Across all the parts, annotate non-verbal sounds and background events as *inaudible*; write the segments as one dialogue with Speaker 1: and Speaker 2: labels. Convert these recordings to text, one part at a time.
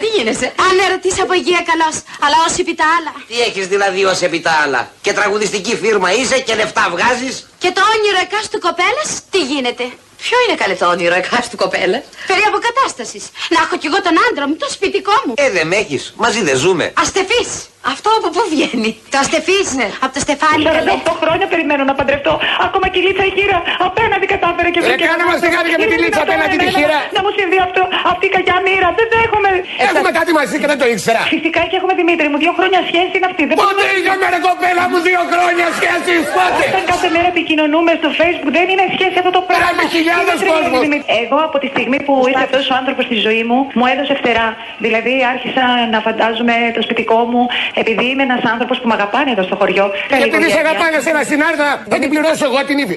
Speaker 1: τι γίνεσαι;
Speaker 2: Ανερωτής από υγεία καλός, αλλά όσοι επί τα άλλα.
Speaker 3: Τι έχεις δηλαδή ως επί τα άλλα; Και τραγουδιστική φίρμα είσαι και λεφτά βγάζεις;
Speaker 2: Και το όνειρο εκάστου κοπέλας, τι γίνεται;
Speaker 1: Ποιο είναι καλέ το όνειρο εκάστου κοπέλας;
Speaker 2: Περί αποκατάστασης. Να έχω κι εγώ τον άντρα μου, το σπιτικό μου.
Speaker 3: Ε, δεν με έχεις. Μαζί δεν ζούμε.
Speaker 2: Αστεφής.
Speaker 1: Αυτό από πού βγαίνει;
Speaker 2: Το αστεφής,
Speaker 1: Ναι.
Speaker 2: Από το στεφάνι, καλέ.
Speaker 4: 48 χρόνια περιμένω να παντρευτώ. Ακόμα και η Λίτσα η χείρα απέναντι κατάφερε και
Speaker 5: Ρε,
Speaker 4: βρήκε
Speaker 5: κάνε
Speaker 4: έναν
Speaker 5: μας τη
Speaker 4: άνθρωπο.
Speaker 5: χάρη για με τη
Speaker 4: Είναι
Speaker 5: Λίτσα
Speaker 4: δυνατόν
Speaker 5: απέναντι τη
Speaker 4: εμένα
Speaker 5: χείρα.
Speaker 4: Να μου συμβεί αυτό, αυτή η κακιά μοίρα. Δεν δέχομαι.
Speaker 5: Έχουμε κάτι μαζί και δεν το ήξερα.
Speaker 4: Φυσικά και έχουμε Δημήτρη μου. Δύο χρόνια σχέση είναι αυτή. Δεν
Speaker 5: Πότε
Speaker 4: μπορούμε-
Speaker 5: είχαμε ρε κοπέλα μου δύο χρόνια σχέσεις, πότε;
Speaker 4: Όταν κάθε μέρα επικοινωνούμε στο facebook δεν είναι σχέση αυτό το πράγμα.
Speaker 5: Περάμε χιλιάδες
Speaker 4: Είναι τρελή,
Speaker 5: κόσμος.
Speaker 4: Δημήτρη. Εγώ από τη στιγμή που ήρθε αυτός ο άνθρωπος στη ζωή μου μου έδωσε φτερά. Δηλαδή άρχισα να φαντάζομαι το σπιτικό μου επειδή είμαι ένας άνθρωπος που με αγαπάνε εδώ στο χωριό. Καλή
Speaker 5: Επειδή σε
Speaker 4: οικογένεια.
Speaker 5: αγαπάνε σε ένα συνάρτα, θα την πληρώσω εγώ την ίδια.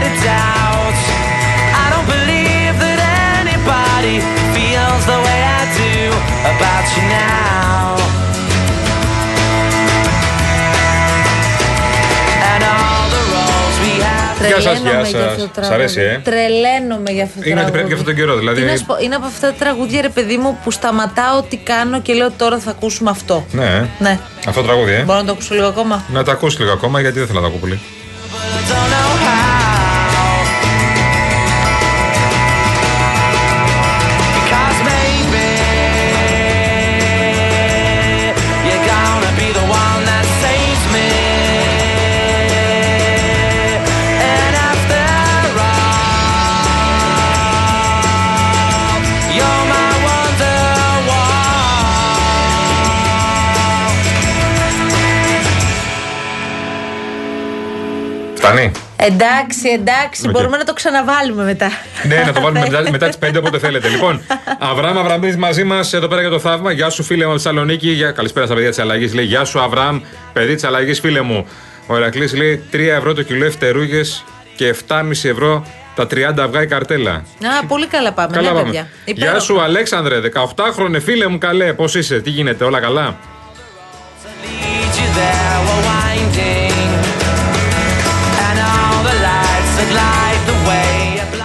Speaker 6: a doubt. I don't believe that anybody feels the way I do about you now. And all the roles we have.
Speaker 7: Γεια σας,
Speaker 8: Τρελαίνομαι
Speaker 7: γεια
Speaker 8: για
Speaker 7: σας.
Speaker 8: αυτό το
Speaker 7: Σ'
Speaker 8: τραγούδι.
Speaker 7: αρέσει, ε;
Speaker 8: Τρελαίνομαι για αυτό το
Speaker 7: Είναι
Speaker 8: τραγούδι.
Speaker 7: ότι πρέπει και αυτόν τον καιρό, δηλαδή.
Speaker 8: Τι να σου πω, είναι από αυτά τα τραγούδια, ρε παιδί μου, που σταματάω τι κάνω και λέω τώρα θα ακούσουμε αυτό.
Speaker 7: Ναι, ε.
Speaker 8: Ναι.
Speaker 7: αυτό το τραγούδι, ε.
Speaker 8: Μπορώ να το ακούσω λίγο ακόμα;
Speaker 7: Να τα ακούσεις λίγο ακόμα γιατί δεν θέλω να τα ακούω πολύ.
Speaker 8: Εντάξει, εντάξει,
Speaker 7: Οκ.
Speaker 8: μπορούμε να το ξαναβάλουμε μετά.
Speaker 7: ναι, να το βάλουμε *laughs* μετά, μετά τις 5 όποτε θέλετε. Λοιπόν, Αβραάμ Αβραμίδη μαζί μας εδώ πέρα για το θαύμα. Γεια σου, φίλε μου από Θεσσαλονίκη. Για... Καλησπέρα στα παιδιά της αλλαγής. Λέει Γεια σου, Αβραάμ, παιδί της αλλαγής, φίλε μου. Ο Ερακλής λέει 3 ευρώ το κιλό οι φτερούγες και 7,5 ευρώ τα 30 αυγά η καρτέλα.
Speaker 8: Α, πολύ καλά πάμε,
Speaker 7: Καλά
Speaker 8: ναι,
Speaker 7: πάμε.
Speaker 8: παιδιά.
Speaker 7: Γεια
Speaker 8: Υπέροχα.
Speaker 7: σου, Αλέξανδρε, 18χρονε φίλε μου, καλέ. Πώς είσαι, τι γίνεται, όλα καλά;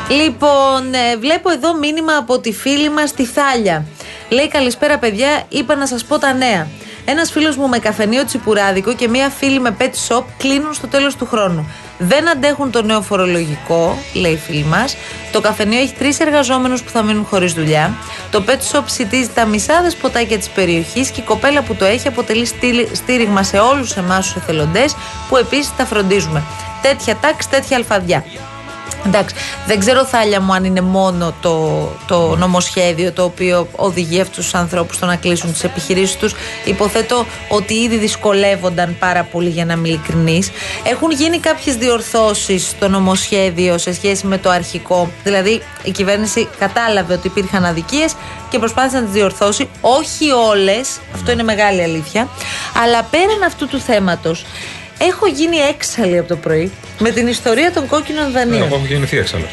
Speaker 8: Λοιπόν, ε, βλέπω εδώ μήνυμα από τη φίλη μας τη Θάλια. Λέει καλησπέρα παιδιά, είπα να σας πω τα νέα. Ένας φίλος μου με καφενείο τσιπουράδικο και μία φίλη με pet shop κλείνουν στο τέλος του χρόνου. Δεν αντέχουν το νέο φορολογικό, λέει η φίλη μας. Το καφενείο έχει τρεις εργαζόμενους που θα μείνουν χωρίς δουλειά. Το pet shop σητίζει τα μισά δεσποτάκια της περιοχής και η κοπέλα που το έχει αποτελεί στήλη- στήριγμα σε όλους εμάς τους εθελοντές που επίσης τα φροντίζουμε. Τέτοια τάξη, τέτοια αλφαδιά. Εντάξει, δεν ξέρω Θάλια μου αν είναι μόνο το, το νομοσχέδιο το οποίο οδηγεί αυτούς τους ανθρώπους στο να κλείσουν τις επιχειρήσεις τους. Υποθέτω ότι ήδη δυσκολεύονταν πάρα πολύ για να είμαι ειλικρινής. Έχουν γίνει κάποιες διορθώσεις στο νομοσχέδιο σε σχέση με το αρχικό. Δηλαδή η κυβέρνηση κατάλαβε ότι υπήρχαν αδικίες και προσπάθησε να τις διορθώσει. Όχι όλες, αυτό είναι μεγάλη αλήθεια. Αλλά πέραν αυτού του θέματος Έχω γίνει έξαλλη από το πρωί με την ιστορία των κόκκινων δανείων.
Speaker 7: Εγώ έχω γεννηθεί έξαλλος.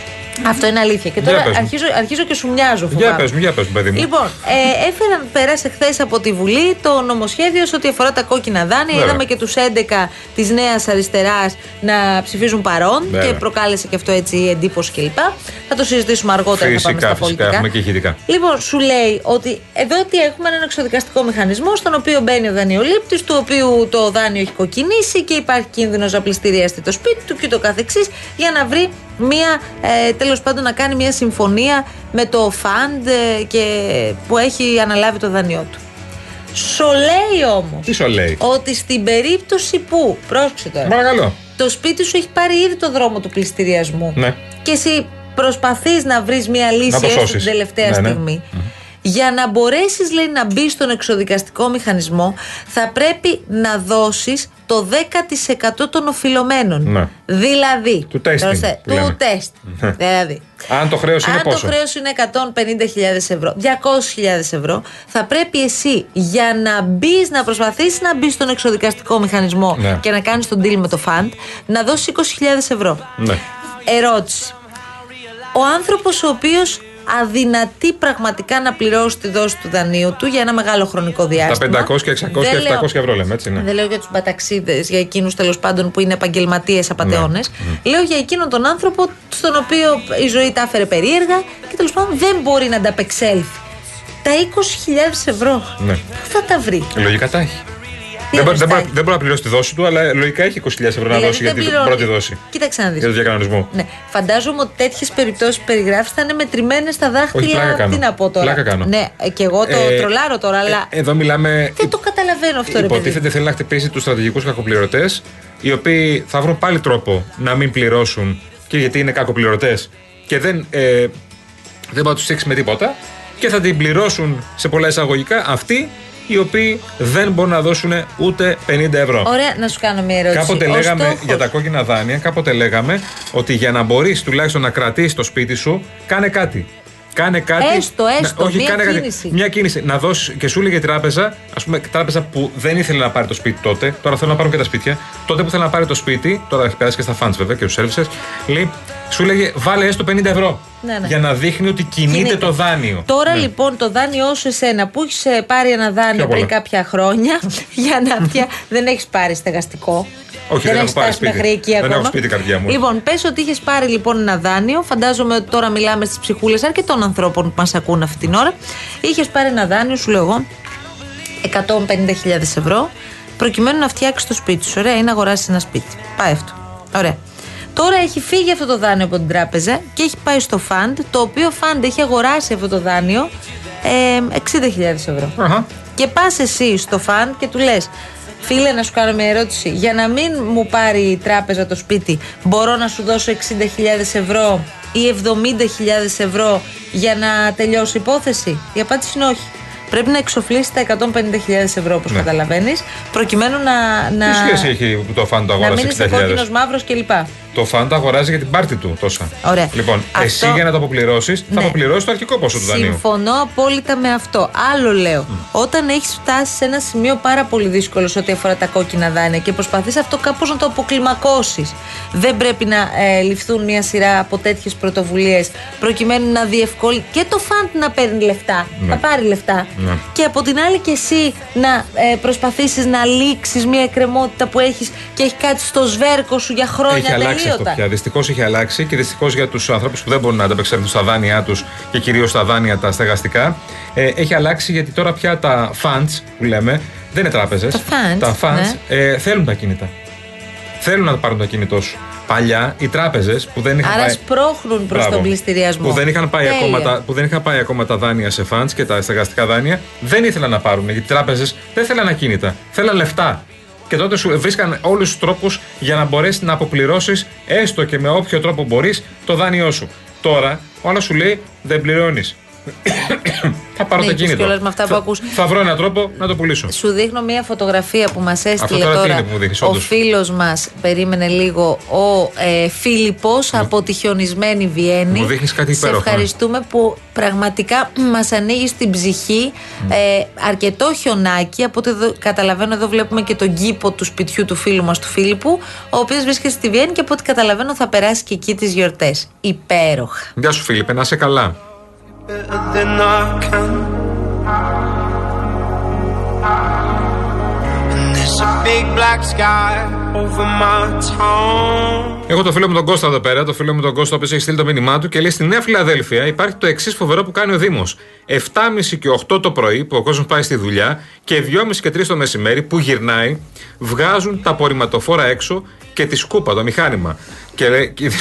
Speaker 8: Αυτό είναι αλήθεια. Και
Speaker 7: Για
Speaker 8: τώρα
Speaker 7: πες μου.
Speaker 8: αρχίζω, αρχίζω και σου μοιάζω.
Speaker 7: Για
Speaker 8: φοβάμαι.
Speaker 7: πες μου, για πες μου, παιδί μου.
Speaker 8: Λοιπόν, ε, έφεραν, πέρασε χθε από τη Βουλή το νομοσχέδιο σε ό,τι αφορά τα κόκκινα δάνεια.
Speaker 7: Βέβαια.
Speaker 8: Είδαμε και τους 11 της Νέας Αριστεράς να ψηφίζουν παρόν
Speaker 7: Βέβαια.
Speaker 8: και προκάλεσε και αυτό έτσι εντύπωση κλπ. Θα το συζητήσουμε αργότερα να πάμε
Speaker 7: Φυσικά,
Speaker 8: στα
Speaker 7: φυσικά.
Speaker 8: πολιτικά.
Speaker 7: Έχουμε και ηχητικά.
Speaker 8: Λοιπόν, σου λέει ότι εδώ τι έχουμε έναν εξοδικαστικό μηχανισμό στον οποίο μπαίνει ο δανειολήπτης, του οποίου το δάνειο έχει κοκκινήσει και υπάρχει κίνδυνος να πληστηριαστεί το σπίτι του και το καθεξής για να βρει μία, ε, τέλος πάντων να κάνει μία συμφωνία με το φαντ ε, και, που έχει αναλάβει το δανειό του. Σου λέει όμως
Speaker 7: Τι σου λέει.
Speaker 8: ότι στην περίπτωση που. Πρόσεξε τώρα.
Speaker 7: Παρακαλώ.
Speaker 8: Το σπίτι σου έχει πάρει ήδη το δρόμο του πληστηριασμού.
Speaker 7: Ναι.
Speaker 8: Και εσύ προσπαθείς να βρεις μια λύση
Speaker 7: Να το
Speaker 8: έστω
Speaker 7: σώσεις.
Speaker 8: την τελευταία
Speaker 7: Ναι, ναι.
Speaker 8: στιγμή. Για να μπορέσεις λέει να μπεις στον εξοδικαστικό μηχανισμό θα πρέπει να δώσεις το 10% των οφειλωμένων.
Speaker 7: Ναι.
Speaker 8: Δηλαδή.
Speaker 7: Του testing,
Speaker 8: Προσέ-
Speaker 7: που λέμε.
Speaker 8: Του τεστ. δηλαδή.
Speaker 7: Αν το χρέος είναι
Speaker 8: Αν
Speaker 7: πόσο;
Speaker 8: το χρέος είναι 150.000 ευρώ, 200.000 ευρώ, θα πρέπει εσύ για να μπεις, να προσπαθήσεις να μπεις στον εξοδικαστικό μηχανισμό
Speaker 7: Ναι.
Speaker 8: και να κάνεις τον deal με το φαντ, να δώσεις 20.000 ευρώ.
Speaker 7: Ναι.
Speaker 8: Ερώτηση. Ο άνθρωπος ο οποίος αδυνατεί πραγματικά να πληρώσει τη δόση του δανείου του για ένα μεγάλο χρονικό διάστημα.
Speaker 7: 500 και 600
Speaker 8: Δεν
Speaker 7: και
Speaker 8: λέω-
Speaker 7: 700 ευρώ λέμε, έτσι, ναι.
Speaker 8: Δεν λέω για τους μπαταξίδες, για εκείνους τέλος πάντων που είναι επαγγελματίες απαταιώνες.
Speaker 7: Ναι,
Speaker 8: Λέω για εκείνον τον άνθρωπο στον οποίο η ζωή τα έφερε περίεργα και τέλος πάντων δεν μπορεί να ανταπεξέλθει. Τα 20.000 ευρώ.
Speaker 7: Ναι.
Speaker 8: Πού θα τα βρει;
Speaker 7: Λογικά τα έχει.
Speaker 8: Τι
Speaker 7: Δεν, μπορεί- δεν,
Speaker 8: χρωστάει.
Speaker 7: μπορεί, δεν μπορεί να πληρώσει τη δόση του, αλλά λογικά έχει 20.000 ευρώ να
Speaker 8: Δηλαδή
Speaker 7: δώσει για
Speaker 8: δεν
Speaker 7: την
Speaker 8: πληρώνει.
Speaker 7: πρώτη δόση.
Speaker 8: Κοίταξε να δεις.
Speaker 7: Για το διακανονισμό.
Speaker 8: Ναι. Φαντάζομαι ότι τέτοιες περιπτώσεις που περιγράφεις θα είναι μετρημένες στα
Speaker 7: Όχι, πλάκα
Speaker 8: δάχτυλα.
Speaker 7: κάνω.
Speaker 8: Τι να πω τώρα.
Speaker 7: Πλάκα κάνω.
Speaker 8: Ναι, ε, και εγώ το
Speaker 7: Ε,
Speaker 8: τρολάρω τώρα, αλλά
Speaker 7: ε, εδώ μιλάμε.
Speaker 8: δεν το καταλαβαίνω αυτό, ρε παιδί.
Speaker 7: Υποτίθεται θέλει να χτυπήσει τους στρατηγικούς κακοπληρωτές, οι οποίοι θα βρουν πάλι τρόπο να μην πληρώσουν και γιατί είναι κακοπληρωτές και δεν, ε, δεν θα τους στήξει με τίποτα και θα την πληρώσουν σε πολλά εισαγωγικά αυτοί οι οποίοι δεν μπορούν να δώσουν ούτε 50 ευρώ.
Speaker 8: Ωραία, να σου κάνω μια ερώτηση.
Speaker 7: Κάποτε
Speaker 8: Ο
Speaker 7: λέγαμε
Speaker 8: στόχος-
Speaker 7: για τα κόκκινα δάνεια, κάποτε λέγαμε ότι για να μπορείς τουλάχιστον να κρατήσεις το σπίτι σου, κάνε κάτι. Κάνε κάτι.
Speaker 8: Έστω, έστω,
Speaker 7: να, όχι,
Speaker 8: μία
Speaker 7: κάνε
Speaker 8: κίνηση.
Speaker 7: Κάτι, μια κίνηση. Να δώσεις και σου λέγε η τράπεζα, ας πούμε, τράπεζα που δεν ήθελε να πάρει το σπίτι τότε, τώρα θέλουν να πάρουν και τα σπίτια. Τότε που θέλει να πάρει το σπίτι, τώρα έχει περάσει και στα funds βέβαια και στους services, λέει, σου λέγε βάλε έστω 50 ευρώ.
Speaker 8: Ναι, ναι.
Speaker 7: Για να δείχνει ότι κινείται,
Speaker 8: Κινείται.
Speaker 7: το δάνειο.
Speaker 8: Τώρα
Speaker 7: Ναι.
Speaker 8: λοιπόν το δάνειό σου εσένα που έχεις πάρει ένα δάνειο
Speaker 7: Πιο
Speaker 8: πριν
Speaker 7: πολλά.
Speaker 8: κάποια χρόνια *laughs* για να πια δεν έχεις πάρει στεγαστικό.
Speaker 7: Όχι, δεν έχω
Speaker 8: έχεις
Speaker 7: πάρει
Speaker 8: φτάσει
Speaker 7: σπίτι.
Speaker 8: μέχρι εκεί
Speaker 7: Δεν
Speaker 8: ακόμα.
Speaker 7: έχω σπίτι, καρδιά μου.
Speaker 8: Λοιπόν, πες ότι είχες πάρει λοιπόν ένα δάνειο. Φαντάζομαι ότι τώρα μιλάμε στις ψυχούλες αρκετών ανθρώπων που μας ακούν αυτή την ώρα. Είχες πάρει ένα δάνειο, σου λέω εγώ, 150.000 ευρώ, προκειμένου να φτιάξεις το σπίτι σου. Ωραία, ή να αγοράσεις ένα σπίτι. Πάει αυτό. Ωραία. Τώρα έχει φύγει αυτό το δάνειο από την τράπεζα και έχει πάει στο φαντ, το οποίο φαντ έχει αγοράσει αυτό το δάνειο ε, 60.000 ευρώ.
Speaker 7: Αχα.
Speaker 8: Και πας εσύ στο φαν και του λες: Φίλε, να σου κάνω μια ερώτηση. Για να μην μου πάρει η τράπεζα το σπίτι, μπορώ να σου δώσω 60.000 ευρώ ή 70.000 ευρώ για να τελειώσει η υπόθεση; Η απάντηση είναι όχι. Πρέπει να εξοφλήσει τα 150.000 ευρώ, όπως
Speaker 7: Ναι.
Speaker 8: καταλαβαίνεις, προκειμένου να. να...
Speaker 7: Τι σχέση έχει που το φαν το
Speaker 8: να
Speaker 7: αγόρασε
Speaker 8: μείνει
Speaker 7: 60.000.
Speaker 8: κόκκινος μαύρος κλπ.
Speaker 7: Το φαν το αγοράζει για την πάρτη του τόσα.
Speaker 8: Ωραία.
Speaker 7: Λοιπόν,
Speaker 8: Αυτό-
Speaker 7: εσύ για να το αποπληρώσεις, θα
Speaker 8: Ναι.
Speaker 7: αποπληρώσεις το αρχικό ποσό του δανείου.
Speaker 8: Συμφωνώ απόλυτα με αυτό. Άλλο λέω. Όταν έχεις φτάσει σε ένα σημείο πάρα πολύ δύσκολο σε ό,τι αφορά τα κόκκινα δάνεια και προσπαθείς αυτό κάπως να το αποκλιμακώσεις, δεν πρέπει να ε, ληφθούν μια σειρά από τέτοιες πρωτοβουλίες προκειμένου να διευκολύνει και το φαντ να παίρνει λεφτά.
Speaker 7: Ναι.
Speaker 8: Θα πάρει λεφτά.
Speaker 7: Ναι.
Speaker 8: Και από την άλλη και εσύ να ε, προσπαθήσεις να λήξεις μια εκκρεμότητα που έχεις και έχει κάτι στο σβέρκο σου για χρόνια
Speaker 7: Έχει αλλάξει αυτό
Speaker 8: τελείωτα.
Speaker 7: πια. Δυστυχώς έχει αλλάξει και δυστυχώς για τους ανθρώπου που δεν μπορούν να ανταπεξέλθουν στα δάνειά τους και κυρίως στα δάνεια τα στεγαστικά. Ε, έχει αλλάξει γιατί τώρα πια τα funds που λέμε δεν είναι τράπεζες.
Speaker 8: Τα funds,
Speaker 7: τα funds
Speaker 8: ναι.
Speaker 7: ε, θέλουν τα κινητά. Θέλουν να πάρουν το κινητό σου. Παλιά οι τράπεζες που δεν είχαν
Speaker 8: Άρα
Speaker 7: πάει.
Speaker 8: σπρώχνουν προς
Speaker 7: Μπράβο.
Speaker 8: τον πληστηριασμό.
Speaker 7: Που δεν, είχαν πάει
Speaker 8: Τέλεια.
Speaker 7: ακόμα τα, που δεν είχαν πάει ακόμα τα δάνεια σε funds και τα στεγαστικά δάνεια, δεν ήθελαν να πάρουν. Γιατί οι τράπεζες δεν θέλαν ακίνητα. Θέλαν λεφτά. Και τότε σου βρίσκαν όλους τους τρόπους για να μπορέσεις να αποπληρώσεις έστω και με όποιο τρόπο μπορείς το δάνειό σου. Τώρα ο άλλος σου λέει δεν πληρώνεις. *coughs* θα πάρω
Speaker 8: Ναι,
Speaker 7: το
Speaker 8: και
Speaker 7: κίνητο.
Speaker 8: κιόλας με αυτά που
Speaker 7: θα,
Speaker 8: ακούς.
Speaker 7: θα βρω έναν τρόπο να το πουλήσω.
Speaker 8: Σου δείχνω μια φωτογραφία που μας έστειλε
Speaker 7: τώρα τι
Speaker 8: τώρα
Speaker 7: είναι που μου δείχνεις,
Speaker 8: ο
Speaker 7: όντως;
Speaker 8: φίλος μας, περίμενε λίγο, ο ε, Φίλιππος από τη χιονισμένη Βιέννη.
Speaker 7: Μου δείχνεις κάτι
Speaker 8: Σε
Speaker 7: υπέροχο.
Speaker 8: ευχαριστούμε που πραγματικά μας ανοίγεις την ψυχή ε, αρκετό χιονάκι. Από ό,τι εδώ, καταλαβαίνω εδώ βλέπουμε και τον κήπο του σπιτιού του φίλου μας του Φίλιππου, ο οποίος βρίσκεται στη Βιέννη και από ό,τι καταλαβαίνω θα περάσει και εκεί τις γιορτές. Υπέροχα.
Speaker 7: Γεια σου Φίλιππε, να είσαι καλά.
Speaker 6: Better than I can. And there's a big black sky over my town.
Speaker 7: Έχω το φίλο μου τον Κώστα εδώ πέρα, το φίλο μου τον Κώστα, ο οποίος έχει στείλει το μήνυμά του και λέει: Στη Νέα Φιλαδέλφια υπάρχει το εξής φοβερό που κάνει ο Δήμος. 7.30 και 8 το πρωί που ο κόσμος πάει στη δουλειά και 2.30 και 3 το μεσημέρι που γυρνάει, βγάζουν τα απορριμματοφόρα έξω και τη σκούπα, το μηχάνημα. Και λέει, και-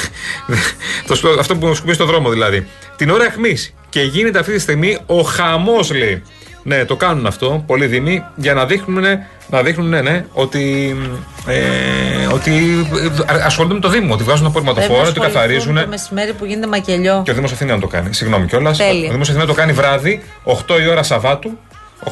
Speaker 7: *laughs* το, σπ- αυτό που σκουπεί στο δρόμο δηλαδή. Την ώρα αιχμή. Και γίνεται αυτή τη στιγμή ο χαμός, λέει. Ναι, το κάνουν αυτό πολλοί δήμοι για να δείχνουν, να δείχνουν ναι, ναι, ότι, ε, ότι ασχολούνται με το Δήμο, ότι βγάζουν απορριμματοφόρα, ότι καθαρίζουν.
Speaker 8: Το μεσημέρι που γίνεται μακελιό.
Speaker 7: Και ο Δήμος Αθήνα το κάνει. Συγγνώμη κιόλας. Ο
Speaker 8: Τέλεια.
Speaker 7: Δήμος Αθήνα το κάνει βράδυ, 8 η ώρα Σαββάτου.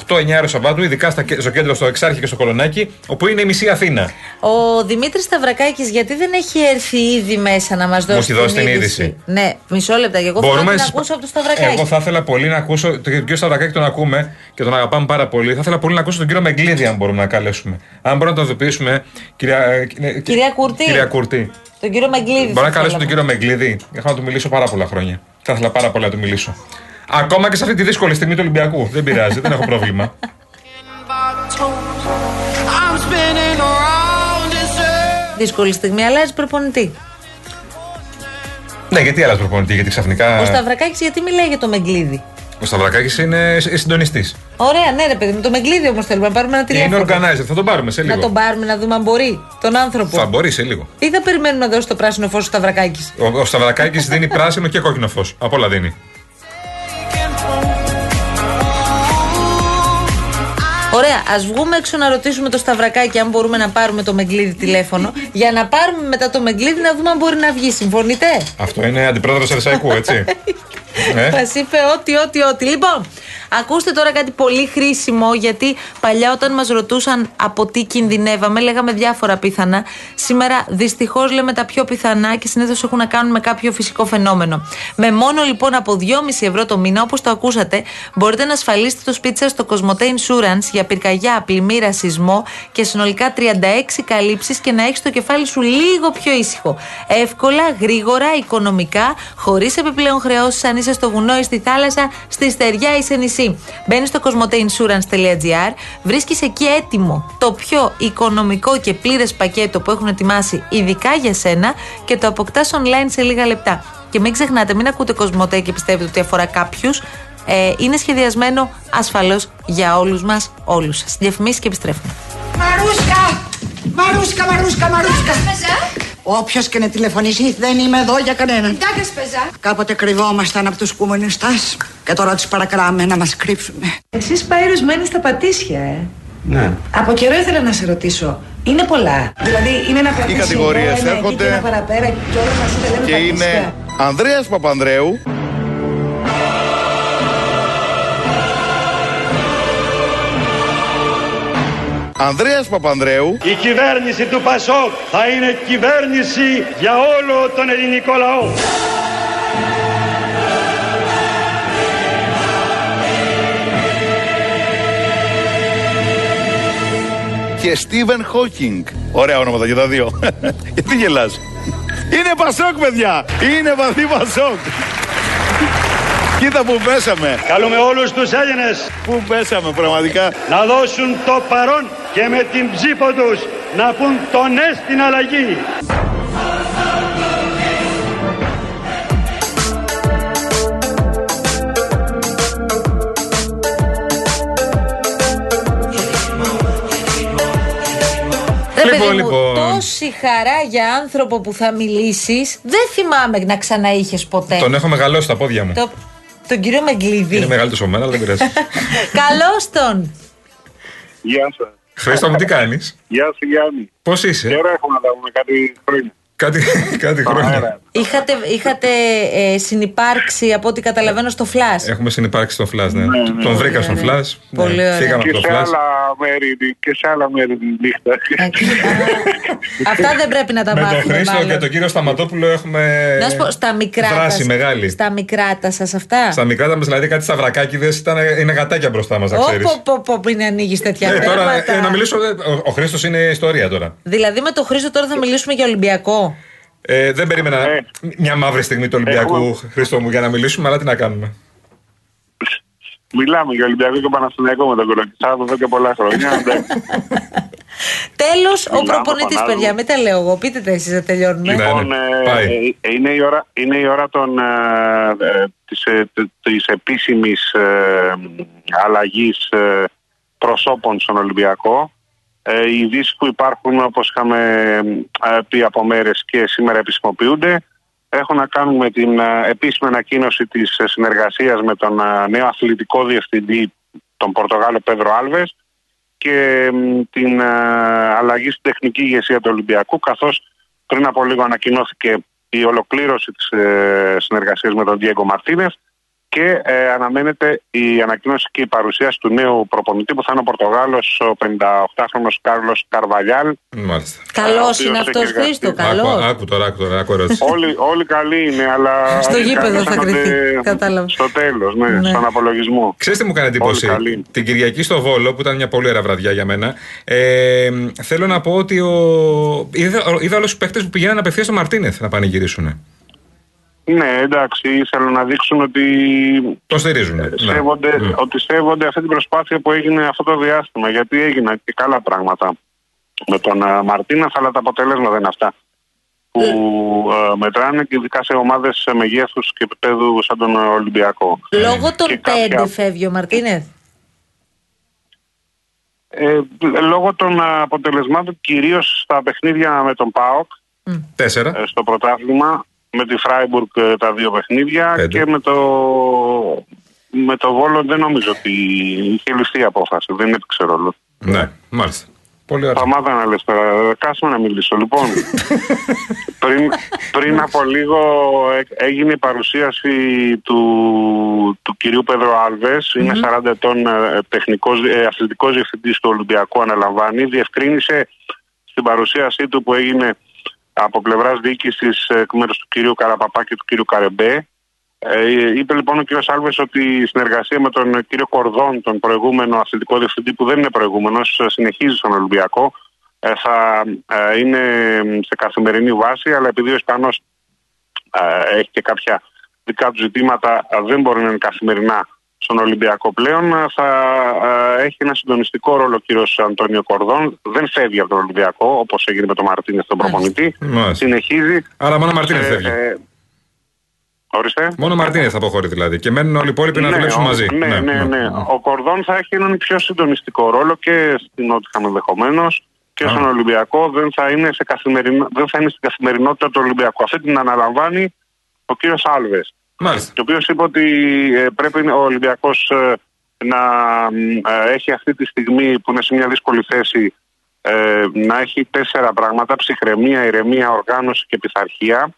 Speaker 7: 8-9 ώρα Σαββάτου, ειδικά στα, στο κέντρο, στο Εξάρχη και στο Κολονάκι, όπου είναι η μισή Αθήνα.
Speaker 8: Ο Δημήτρης Σταυρακάκης, γιατί δεν έχει έρθει ήδη μέσα να μας δώσει,
Speaker 7: έχει δώσει την είδηση;
Speaker 8: Ναι, μισό λεπτά. Και εγώ θέλω να την ακούσω από το Σταυρακάκη.
Speaker 7: Εγώ θα ήθελα πολύ να ακούσω. Τον κύριο Σταυρακάκη τον ακούμε και τον αγαπάμε πάρα πολύ. Θα ήθελα πολύ να ακούσω τον κύριο Μεγκλίδη, αν μπορούμε να καλέσουμε. Αν μπορούμε να τον ειδοποιήσουμε. Κυρία, ε,
Speaker 8: κυρία Κουρτή.
Speaker 7: Κυρία Κουρτή.
Speaker 8: Τον κύριο Μεγκλίδη.
Speaker 7: Μπορώ να καλέσω τον κύριο Μεγκλίδη. Έχω να του μιλήσω πάρα πολλά χρόνια. Θα ήθελα πάρα πολύ να του μιλήσω. Ακόμα και σε αυτή τη δύσκολη στιγμή του Ολυμπιακού. Δεν πειράζει, δεν έχω πρόβλημα.
Speaker 8: Δύσκολη στιγμή, αλλάζει προπονητή.
Speaker 7: Ναι, γιατί άλλα προπονητή, γιατί ξαφνικά.
Speaker 8: Ο Σταυρακάκης γιατί μιλάει για το Μεγκλίδη.
Speaker 7: Ο Σταυρακάκης είναι συντονιστής.
Speaker 8: Ωραία, ναι, ρε παιδί μου. Το Μεγκλίδη όμως θέλουμε να πάρουμε ένα τηλέφωνο.
Speaker 7: Είναι organizer, θα τον πάρουμε σε λίγο.
Speaker 8: Να τον πάρουμε να δούμε αν μπορεί τον άνθρωπο.
Speaker 7: Θα μπορεί σε λίγο.
Speaker 8: Ή θα περιμένουμε να δώσει το πράσινο φως ο Σταυρακάκης.
Speaker 7: Ο, ο Σταυρακάκης δίνει πράσινο και κόκκινο φως. Απ' όλα δίνει.
Speaker 8: Ωραία, ας βγούμε έξω να ρωτήσουμε το Σταυρακάκι αν μπορούμε να πάρουμε το Μεγκλίδι τηλέφωνο. για να πάρουμε μετά το Μεγκλίδι να δούμε αν μπορεί να βγει. Συμφωνείτε;
Speaker 7: Αυτό είναι αντιπρόεδρος Ερσαϊκού, έτσι. *laughs*
Speaker 8: Ε; Μας είπε ό,τι, ό,τι, ό,τι. Λοιπόν, ακούστε τώρα κάτι πολύ χρήσιμο, γιατί παλιά όταν μας ρωτούσαν από τι κινδυνεύαμε, λέγαμε διάφορα πιθανά. Σήμερα δυστυχώς λέμε τα πιο πιθανά και συνήθως έχουν να κάνουν με κάποιο φυσικό φαινόμενο. Με μόνο λοιπόν από 2,5 ευρώ το μήνα, όπως το ακούσατε, μπορείτε να ασφαλίσετε το σπίτι σας στο Cosmote Insurance για πυρκαγιά, πλημμύρα, σεισμό και συνολικά 36 καλύψεις και να έχεις το κεφάλι σου λίγο πιο ήσυχο. Εύκολα, γρήγορα, οικονομικά, χωρίς επιπλέον χρεώσεις αν είσαι στο βουνό ή στη θάλασσα, στη στεριά ή σε νησί. Μπαίνεις στο cosmoteinsurance.gr, βρίσκεις εκεί έτοιμο το πιο οικονομικό και πλήρες πακέτο που έχουν ετοιμάσει ειδικά για σένα και το αποκτάς online σε λίγα λεπτά. Και μην ξεχνάτε, μην ακούτε Κοσμοτέ και πιστεύετε ότι αφορά κάποιους. Ε, είναι σχεδιασμένο ασφαλώς για όλους μας, όλους σας. Διαφημίσεις και επιστρέφουμε.
Speaker 9: Μαρούσκα! Μαρούσκα, Μαρούσκα, Μαρούσκα! Όποιος και να τηλεφωνήσει, δεν είμαι εδώ για κανέναν.
Speaker 2: Τάκα σπεζά.
Speaker 9: Κάποτε κρυβόμασταν από τους κομμουνιστάς και τώρα τους παρακαλάμε να μας κρύψουμε.
Speaker 10: Εσεί Πάιρος μένει στα πατήσια, ε.
Speaker 11: Ναι.
Speaker 10: Από καιρό ήθελα να σε ρωτήσω. Είναι πολλά; Δηλαδή είναι ένα πατήσιο.
Speaker 11: Οι κατηγορίες
Speaker 10: εδώ, ένα
Speaker 11: έρχονται
Speaker 10: εκεί και ένα παραπέρα και όλα μαζί τα λέμε
Speaker 11: Και είναι
Speaker 10: πατήσια.
Speaker 11: Ανδρέας Παπανδρέου Ανδρέας Παπανδρέου
Speaker 12: Η κυβέρνηση του Πασόκ θα είναι κυβέρνηση για όλο τον ελληνικό λαό.
Speaker 11: και Στίβεν Χόκινγκ. Ωραία ονόματα και τα δύο. *laughs* Γιατί γελάς; Είναι Πασόκ, παιδιά. Είναι βαθύ Πασόκ. Κοίτα που πέσαμε.
Speaker 12: Καλούμε όλους τους Έλληνες
Speaker 11: Πού πέσαμε πραγματικά.
Speaker 12: να δώσουν το παρόν και με την ψήφο τους να πούν το ναι στην αλλαγή.
Speaker 8: Ρε
Speaker 7: Λοιπόν,
Speaker 8: παιδί μου,
Speaker 7: λοιπόν.
Speaker 8: τόση χαρά για άνθρωπο που θα μιλήσεις, δεν θυμάμαι να ξαναείχες ποτέ.
Speaker 7: Τον έχω μεγαλώσει στα πόδια μου.
Speaker 8: Το, τον κύριο Μεγκλίδη.
Speaker 7: Είναι μεγαλύτερο από μένα, αλλά δεν πειράζει. *laughs*
Speaker 8: Καλώς τον.
Speaker 13: Γεια σας.
Speaker 7: Χρήστο μου, τι κάνεις;
Speaker 13: Γεια σου Γιάννη.
Speaker 7: Πώς είσαι,
Speaker 13: Καιρό έχουμε να τα πούμε κάτι χρόνια.
Speaker 7: Κάτι, κάτι χρόνια.
Speaker 13: Αέρα.
Speaker 8: Είχατε, είχατε ε, συνυπάρξει από ό,τι καταλαβαίνω στο φλάσ.
Speaker 7: Έχουμε συνεπάρξει στο Flash, ναι.
Speaker 13: Ναι, ναι.
Speaker 7: Τον βρήκα στον
Speaker 8: ναι.
Speaker 7: Flash.
Speaker 8: Πολύ
Speaker 7: ναι.
Speaker 8: ωραία.
Speaker 7: Φύγαμε
Speaker 13: Και
Speaker 7: από το
Speaker 13: σε,
Speaker 7: Flash.
Speaker 13: άλλα μέρη, και σε άλλα μέρη τη νύχτα.
Speaker 8: Αυτά δεν πρέπει να τα
Speaker 7: Με τον
Speaker 8: μάθουμε
Speaker 7: Χρήστο
Speaker 8: μάλλον.
Speaker 7: και τον κύριο Σταματόπουλο έχουμε
Speaker 8: Να σου πω, στα μικρά
Speaker 7: δράση
Speaker 8: τα-
Speaker 7: μεγάλη.
Speaker 8: Στα μικρά τα σας αυτά.
Speaker 7: Στα μικρά τα μας, δηλαδή κάτι σταυρακάκιδες ήταν, είναι γατάκια μπροστά μας, να ξέρεις.
Speaker 8: Όπο, πω, πω, μην ανοίγεις τέτοια
Speaker 7: Ε, τώρα,
Speaker 8: θέματα.
Speaker 7: ε, να μιλήσω, ε, ο, ο Χρήστος είναι ιστορία τώρα.
Speaker 8: Δηλαδή με τον Χρήστο τώρα θα μιλήσουμε για Ολυμπιακό.
Speaker 7: Ε, δεν περίμενα
Speaker 13: Ε.
Speaker 7: μια μαύρη στιγμή του Ολυμπιακού,
Speaker 13: Έχουμε-
Speaker 7: Χρήστο μου, για να μιλήσουμε, αλλά τι να κάνουμε.
Speaker 13: Μιλάμε για Ολυμπιακό και Παναθηναϊκό με τον Κολοκυθάδο εδώ και πολλά χρόνια. *laughs* εντάξει.
Speaker 8: Τέλος, ο
Speaker 13: Μιλάμε,
Speaker 8: προπονητής,
Speaker 13: φωνάζουμε.
Speaker 8: παιδιά, μην τα λέω εγώ. Πείτε τα εσείς, να τελειώνουμε.
Speaker 7: Ναι.
Speaker 13: Λοιπόν, ε,
Speaker 7: πάει.
Speaker 13: ε, είναι, η ώρα, είναι η ώρα των, ε, ε, της, ε, τε- της επίσημης ε, αλλαγής ε, προσώπων στον Ολυμπιακό. Ε, οι ειδήσεις που υπάρχουν, όπως είχαμε ε, πει από μέρες και σήμερα επισημοποιούνται, έχουν να κάνουν με την ε, επίσημη ανακοίνωση της ε, συνεργασίας με τον ε, νέο αθλητικό διευθυντή τον Πορτογάλο Πέδρο Άλβες και μ, την ε, αλλαγή στην τεχνική ηγεσία του Ολυμπιακού καθώς πριν από λίγο ανακοινώθηκε η ολοκλήρωση της ε, συνεργασίας με τον Διέγκο Μαρτίνες και ε, αναμένεται η ανακοίνωση και η παρουσίαση του νέου προπονητή που θα είναι ο Πορτογάλος, ο 58χρονος Κάρλος Καρβαλιάλ.
Speaker 7: Μάλιστα.
Speaker 8: Καλός
Speaker 13: οποίος
Speaker 8: είναι
Speaker 13: έχει
Speaker 8: αυτός,
Speaker 13: εργαστεί.
Speaker 8: Χρήστο.
Speaker 7: Άκου,
Speaker 8: Καλός.
Speaker 7: άκου τώρα, άκου τώρα, άκου ερώτηση.
Speaker 13: όλοι, όλοι καλοί είναι, αλλά.
Speaker 8: Στο γήπεδο θα
Speaker 13: φτάνονται
Speaker 8: κρυθεί. Κατάλαβα.
Speaker 13: Στο τέλος, ναι,
Speaker 8: Ναι.
Speaker 13: στον απολογισμό.
Speaker 7: Ξέρετε τι μου κάνει εντύπωση;
Speaker 13: Όλοι καλοί.
Speaker 7: Την Κυριακή στο Βόλο, που ήταν μια πολύ ωραία βραδιά για μένα, ε, θέλω να πω ότι ο... είδα, είδα όλους τους παίχτε που πηγαίναν απευθείας στο Μαρτίνεθ να πανηγυρίσουν.
Speaker 13: Ναι, εντάξει, ήθελαν να δείξουν ότι,
Speaker 7: Το στηρίζουν. ναι.
Speaker 13: σέβονται,
Speaker 7: Ναι.
Speaker 13: ότι σέβονται αυτή την προσπάθεια που έγινε αυτό το διάστημα. Γιατί έγιναν και καλά πράγματα με τον uh, Μαρτίνας, αλλά τα αποτελέσματα δεν είναι αυτά που ε, μετράνε και ειδικά σε ομάδες μεγέθους και επίπεδου σαν τον Ολυμπιακό.
Speaker 8: Λόγω των
Speaker 13: Και
Speaker 8: πέντε
Speaker 13: κάποια-
Speaker 8: φεύγει ο Μαρτίνεθ;
Speaker 13: Ε, λόγω των α, αποτελεσμάτων κυρίως στα παιχνίδια με τον ΠΑΟΚ
Speaker 7: Τέσσερα.
Speaker 13: ε, στο πρωτάθλημα με τη Φράιμπουργκ ε, τα δύο παιχνίδια
Speaker 7: Πέντε.
Speaker 13: και με το, με το Βόλο δεν νομίζω ότι είχε ληφθεί η απόφαση. Δεν έπαιξε ρόλο.
Speaker 7: Ναι, μάλιστα. Πολύ ωραία.
Speaker 13: Σταμάτα να λες τώρα, κάσουμε να μιλήσω. Λοιπόν, *laughs* πριν, πριν από λίγο ε, έγινε η παρουσίαση του, του κυρίου Πέδρο Άλβες, είναι 40 ετών ε, τεχνικός, ε, αθλητικός διευθυντής του Ολυμπιακού, αναλαμβάνει. Διευκρίνησε στην παρουσίασή του που έγινε από πλευράς διοίκησης ε, εκ μέρους του κυρίου Καραπαπά και του κυρίου Καρεμπέ. Ε, είπε λοιπόν ο κύριος Άλβες ότι η συνεργασία με τον κύριο Κορδόν, τον προηγούμενο αθλητικό διευθυντή που δεν είναι προηγούμενος, ε, συνεχίζει στον Ολυμπιακό. Ε, θα ε, είναι σε καθημερινή βάση, αλλά επειδή ο Ισπανός ε, έχει και κάποια δικά του ζητήματα, ε, δεν μπορεί να είναι καθημερινά στον Ολυμπιακό πλέον. ε, Θα ε, έχει ένα συντονιστικό ρόλο ο κύριος Αντώνιο Κορδόν. Δεν φεύγει από τον Ολυμπιακό, όπως έγινε με τον Μαρτίνες τον προπονητή.
Speaker 7: Μάλιστα.
Speaker 13: Συνεχίζει.
Speaker 7: Άρα μόνο Μαρτίνεθ
Speaker 13: Ε,
Speaker 7: φεύγει.
Speaker 13: ε, Ορίστε.
Speaker 7: Μόνο Μαρτίνεθ θα αποχωρεί δηλαδή. Και μένουν όλοι οι υπόλοιποι να δουλέψουν
Speaker 13: ο-
Speaker 7: μαζί.
Speaker 13: Ναι, ναι, ναι, Ο Κορδόν θα έχει έναν πιο συντονιστικό ρόλο και στην Νότιχαμ ενδεχομένως και στον Ολυμπιακό. Δεν θα, είναι σε καθημερινό, δεν θα είναι στην καθημερινότητα του Ολυμπιακού. Αυτή την αναλαμβάνει ο κύριος Άλβες.
Speaker 7: Μάλιστα.
Speaker 13: Και ο οποίος είπε ότι ε, πρέπει ο Ολυμπιακός να ε, έχει αυτή τη στιγμή που είναι σε μια δύσκολη θέση ε, να έχει τέσσερα πράγματα: ψυχραιμία, ηρεμία, οργάνωση και πειθαρχία.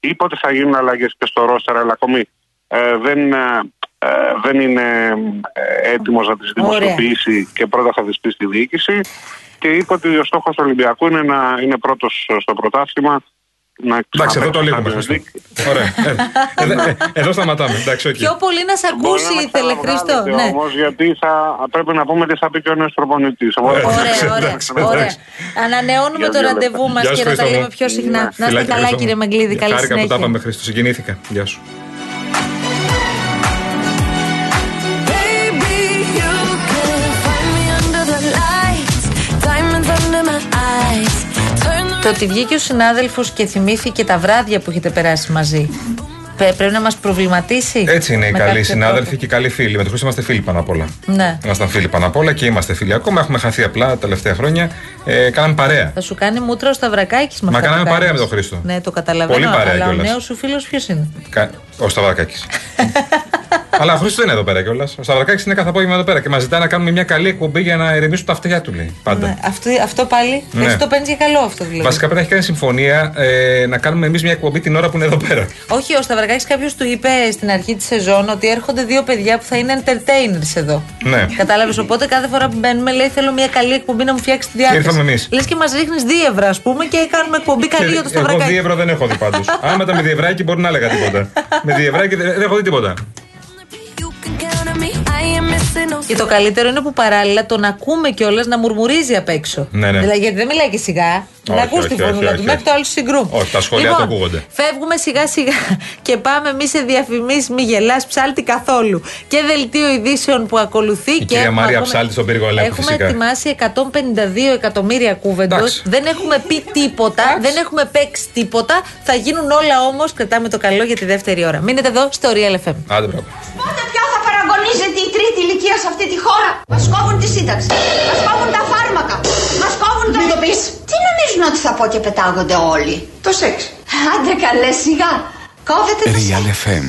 Speaker 13: Είπε ότι θα γίνουν αλλαγές και στο ρόστερα, αλλά ακόμη ε, δεν, ε, ε, δεν είναι ε, έτοιμος να τις δημοσιοποιήσει και πρώτα θα τις πει στη διοίκηση. Και είπε ότι ο στόχος του Ολυμπιακού είναι να είναι πρώτος στο πρωτάθλημα. Να
Speaker 7: Εντάξει, εδώ το
Speaker 13: ξαναπαίξει
Speaker 7: λίγουμε.
Speaker 13: Champions
Speaker 7: Χριστό.
Speaker 13: League.
Speaker 7: Ωραία. Ε, ε, *laughs* ε, Εδώ σταματάμε. Εντάξει, οκ.
Speaker 8: Πιο πολύ να σε ακούσει ήθελε, Χρήστο. Ναι.
Speaker 13: Όμω, γιατί θα, πρέπει να πούμε τι θα πει και ο νέος προπονητής.
Speaker 8: Ωραία, ωραία. ωραία. Ανανεώνουμε
Speaker 13: Γεια
Speaker 8: το
Speaker 13: σου,
Speaker 8: ραντεβού μας
Speaker 7: Γεια σου,
Speaker 8: και να τα
Speaker 7: Χρήστο
Speaker 8: λέμε
Speaker 7: μου.
Speaker 8: πιο συχνά. Να είστε
Speaker 7: Φιλάκια,
Speaker 8: καλά,
Speaker 7: Χρήστο
Speaker 8: κύριε
Speaker 7: μου.
Speaker 8: Μεγκλίδη. Καλή
Speaker 7: Χάρηκα που τα
Speaker 8: συνέχεια.
Speaker 7: είπαμε, Χρήστο. Συγκινήθηκα. Γεια σου.
Speaker 8: Το ότι βγήκε ο συνάδελφος και θυμήθηκε τα βράδια που έχετε περάσει μαζί. Πε- Πρέπει να μας προβληματίσει.
Speaker 7: Έτσι είναι οι
Speaker 8: με
Speaker 7: καλοί
Speaker 8: κάποιο
Speaker 7: συνάδελφοι
Speaker 8: τρόπο.
Speaker 7: και οι καλοί φίλοι. Με τον Χρήστο είμαστε φίλοι πάνω απ' όλα.
Speaker 8: Ναι.
Speaker 7: Ήμασταν φίλοι πάνω απ' όλα και είμαστε φίλοι ακόμα. Έχουμε χαθεί απλά τα τελευταία χρόνια. Ε, κάναμε παρέα.
Speaker 8: Θα σου κάνει μούτρα ο Σταυρακάκης με
Speaker 7: Μα
Speaker 8: αυτά που
Speaker 7: κάναμε παρέα
Speaker 8: κάνεις.
Speaker 7: με τον Χρήστο.
Speaker 8: Ναι, το καταλαβαίνω.
Speaker 7: Πολύ παρέα
Speaker 8: αλλά ο
Speaker 7: κιόλας.
Speaker 8: νέος σου φίλος ποιος είναι;
Speaker 7: Κα- Ο Σταυρακάκης. *laughs* Αλλά ο Χρήστος δεν είναι εδώ πέρα κιόλας. Ο Σταυρακάκης είναι κάθε απόγευμα εδώ πέρα και μας ζητάει να κάνουμε μια καλή εκπομπή για να ηρεμήσουν τα αυτιά του, λέει. Πάντα.
Speaker 8: Ναι, αυτό, αυτό πάλι.
Speaker 7: Ναι.
Speaker 8: Εσύ το παίρνει για καλό αυτό δηλαδή.
Speaker 7: Βασικά πρέπει να έχει κάνει συμφωνία ε, να κάνουμε εμείς μια εκπομπή την ώρα που είναι εδώ πέρα.
Speaker 8: Όχι, ο Σταυρακάκης κάποιος του είπε στην αρχή της σεζόν ότι έρχονται δύο παιδιά που θα είναι entertainers εδώ.
Speaker 7: Ναι.
Speaker 8: Κατάλαβες. Οπότε κάθε φορά που μπαίνουμε λέει θέλω μια καλή εκπομπή να μου φτιάξει τη διάθεση.
Speaker 7: ήρθαμε εμείς.
Speaker 8: Λες και μας ρίχνεις δίευρα, ας πούμε, και κάνουμε εκπομπή καλή για το
Speaker 7: εγώ
Speaker 8: Σταυρακάκη.
Speaker 7: δίευρο δεν έχω δει πάντως. *laughs* Άμα ήταν με διευράκι μπορεί να έλεγα τίποτα. με διευράκι δεν δεν έχω δει τίποτα.
Speaker 8: Και το καλύτερο είναι που παράλληλα τον ακούμε κιόλας να μουρμουρίζει απ' έξω.
Speaker 7: Ναι, ναι.
Speaker 8: Δηλαδή, γιατί δεν μιλάει και σιγά.
Speaker 7: Όχι,
Speaker 8: να ακούς
Speaker 7: όχι,
Speaker 8: τη φωνούλα
Speaker 7: όχι,
Speaker 8: του
Speaker 7: όχι,
Speaker 8: μέχρι
Speaker 7: όχι.
Speaker 8: το άλλο συγκρού.
Speaker 7: Όχι, τα σχόλιά
Speaker 8: λοιπόν,
Speaker 7: του ακούγονται.
Speaker 8: Φεύγουμε σιγά σιγά *laughs* και πάμε εμεί σε διαφημίσεις. Μη γελάς ψάλτη καθόλου. Και δελτίο ειδήσεων που ακολουθεί.
Speaker 7: Η
Speaker 8: και
Speaker 7: κυρία
Speaker 8: έχουμε
Speaker 7: Μάρια
Speaker 8: ακόμα-
Speaker 7: Ψάλτη στον πύργο ελέγχου
Speaker 8: Έχουμε
Speaker 7: φυσικά.
Speaker 8: ετοιμάσει 152 εκατομμύρια κούβεντο.
Speaker 7: Εντάξει.
Speaker 8: Δεν έχουμε πει τίποτα. Δεν έχουμε παίξει τίποτα. Θα γίνουν όλα όμως. Κρατάμε το καλό για τη δεύτερη ώρα. Μείνετε εδώ στο Real FM.
Speaker 7: Άντε, μπράβο.
Speaker 14: Πότε πια θα παραγωνίζεται η τρίτη ηλικία σε αυτή τη χώρα. Μας κόβουν τη σύνταξη. Μας κόβουν τα φάρμακα. Μας κόβουν το. Μην το πεις. Τι νομίζουν ότι θα πω και πετάγονται όλοι; Το σεξ. Άντε καλέ σιγά. Κόβεται το
Speaker 15: Real FM